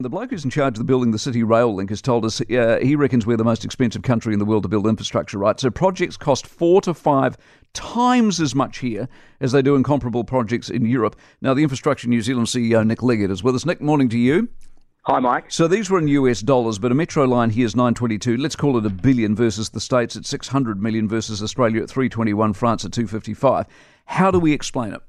The bloke who's in charge of the building the city rail link has told us uh, he reckons we're the most expensive country in the world to build infrastructure, right? So projects cost four to five times as much here as they do in comparable projects in Europe. Now, the Infrastructure New Zealand CEO Nick Leggett is with us. Nick, morning to you. Hi, Mike. So these were in US dollars, but a metro line here is 922. Let's call it a billion versus the States at 600 million versus Australia at 321, France at 255. How do we explain it?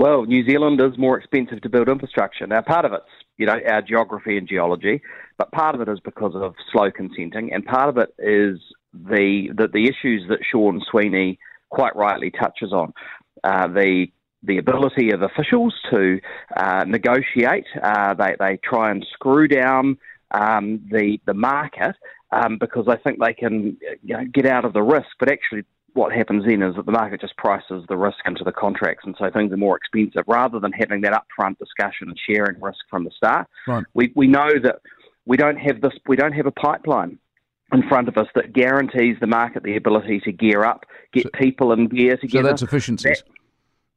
Well, New Zealand is more expensive to build infrastructure. Now, part of it's, you know, our geography and geology, but part of it is because of slow consenting, and part of it is the the, the issues that Sean Sweeney quite rightly touches on. Uh, the the ability of officials to uh, negotiate. Uh, they, they try and screw down um, the, the market um, because they think they can you know, get out of the risk, but actually what happens then is that the market just prices the risk into the contracts, and so things are more expensive rather than having that upfront discussion and sharing risk from the start. Right. We we know that we don't have this. We don't have a pipeline in front of us that guarantees the market the ability to gear up, get so, people in gear together. So that's efficiencies. That,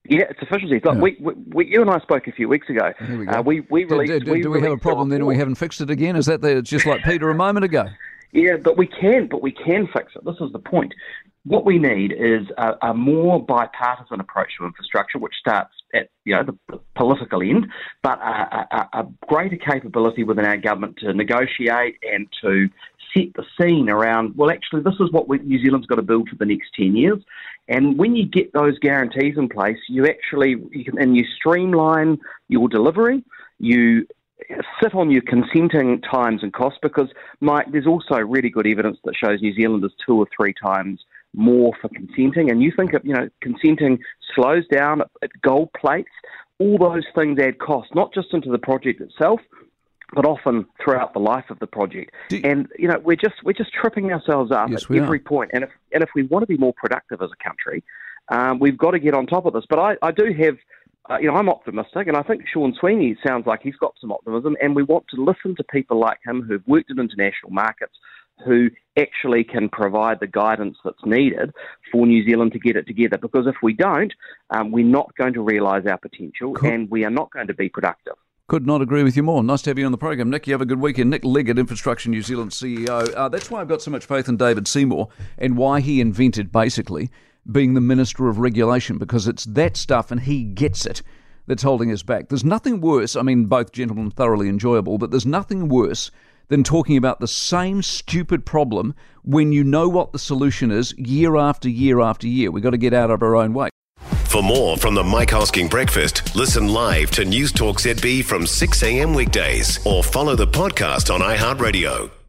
yeah, it's efficiencies. Look, yeah. we, we, we, you and I spoke a few weeks ago. we. Uh, we, we released. Do, do, do we, have a problem then, we haven't fixed it again? Is that the, it's just like Peter a moment ago? Yeah, but we can, but we can fix it. This is the point. What we need is a, a more bipartisan approach to infrastructure, which starts at you know the political end, but a, a, a greater capability within our government to negotiate and to set the scene around. Well, actually, this is what we, New Zealand's got to build for the next ten years. And when you get those guarantees in place, you actually you can, and you streamline your delivery. You sit on your consenting times and costs because, Mike, there's also really good evidence that shows New Zealand is two or three times more for consenting. And you think of, you know, consenting slows down, it gold plates, all those things add cost, not just into the project itself, but often throughout the life of the project. You, and you know, we're just we're just tripping ourselves up yes, at every point. And if and if we want to be more productive as a country, um, we've got to get on top of this. But I, I do have uh, you know, I'm optimistic, and I think Sean Sweeney sounds like he's got some optimism, and we want to listen to people like him who've worked in international markets, who actually can provide the guidance that's needed for New Zealand to get it together. Because if we don't, um, we're not going to realise our potential, cool. and we are not going to be productive. Could not agree with you more. Nice to have you on the program, Nick. You have a good weekend. Nick Leggett, Infrastructure New Zealand CEO. Uh, that's why I've got so much faith in David Seymour and why he invented basically being the Minister of Regulation because it's that stuff and he gets it that's holding us back. There's nothing worse, I mean, both gentlemen thoroughly enjoyable, but there's nothing worse than talking about the same stupid problem when you know what the solution is year after year after year. We've got to get out of our own way. For more from the Mike Hosking Breakfast, listen live to News Talk ZB from 6 a.m. weekdays or follow the podcast on iHeartRadio.